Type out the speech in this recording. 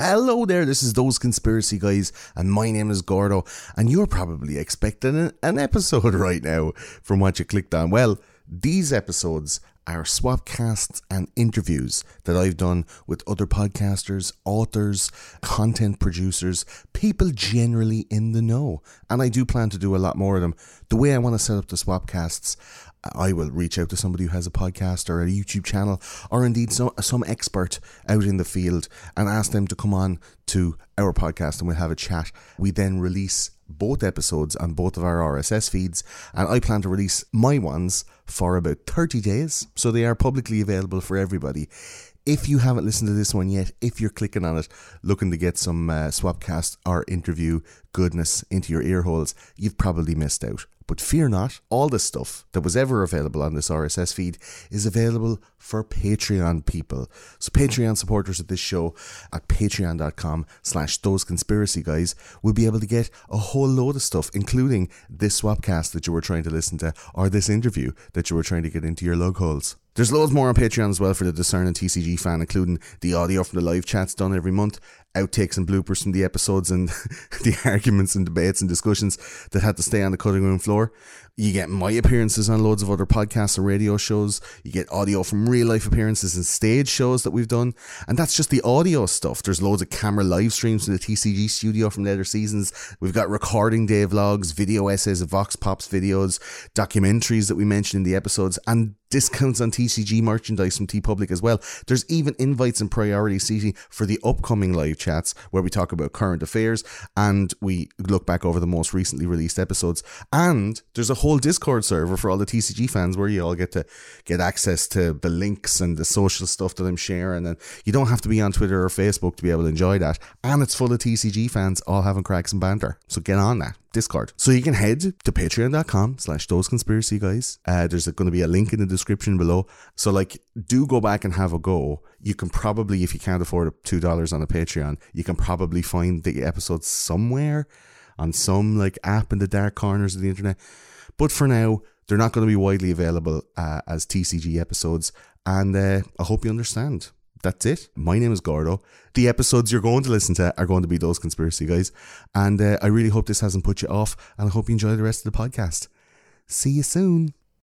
Hello there, this is Those Conspiracy Guys, and my name is Gordo, and you're probably expecting an episode right now from what you clicked on. Well, these episodes are swapcasts and interviews that I've done with other podcasters, authors, content producers, people generally in the know. And I do plan to do a lot more of them. The way I want to set up the swapcasts, I will reach out to somebody who has a podcast or a YouTube channel, or indeed some, some expert out in the field, and ask them to come on to our podcast and we'll have a chat. We then release both episodes on both of our RSS feeds, and I plan to release my ones for about 30 days, so they are publicly available for everybody. If you haven't listened to this one yet, if you're clicking on it, looking to get some uh, Swapcast or interview goodness into your ear holes, you've probably missed out. But fear not, all the stuff that was ever available on this RSS feed is available for Patreon people. So Patreon supporters of this show at patreon.com slash those conspiracy guys will be able to get a whole load of stuff, including this swapcast that you were trying to listen to or this interview that you were trying to get into your lug holes. There's loads more on Patreon as well for the discerning TCG fan, including the audio from the live chats done every month, outtakes and bloopers from the episodes, and the arguments and debates and discussions that had to stay on the cutting room floor. You get my appearances on loads of other podcasts and radio shows. You get audio from real life appearances and stage shows that we've done. And that's just the audio stuff. There's loads of camera live streams from the TCG studio from the other seasons. We've got recording day vlogs, video essays of Vox Pops videos, documentaries that we mentioned in the episodes, and discounts on TCG merchandise from T TeePublic as well. There's even invites and priority seating for the upcoming live chats where we talk about current affairs and we look back over the most recently released episodes. And there's a whole Discord server for all the TCG fans where you all get to get access to the links and the social stuff that I'm sharing. And you don't have to be on Twitter or Facebook to be able to enjoy that. And it's full of TCG fans all having cracks and banter. So get on that. Discord. So you can head to patreon.com slash those conspiracy guys. Uh, there's going to be a link in the description below. So like, do go back and have a go. You can probably, if you can't afford $2 on a Patreon, you can probably find the episodes somewhere on some like app in the dark corners of the internet. But for now, they're not going to be widely available uh, as TCG episodes. And uh, I hope you understand that's it. My name is Gordo. The episodes you're going to listen to are going to be those conspiracy guys. And uh, I really hope this hasn't put you off. And I hope you enjoy the rest of the podcast. See you soon.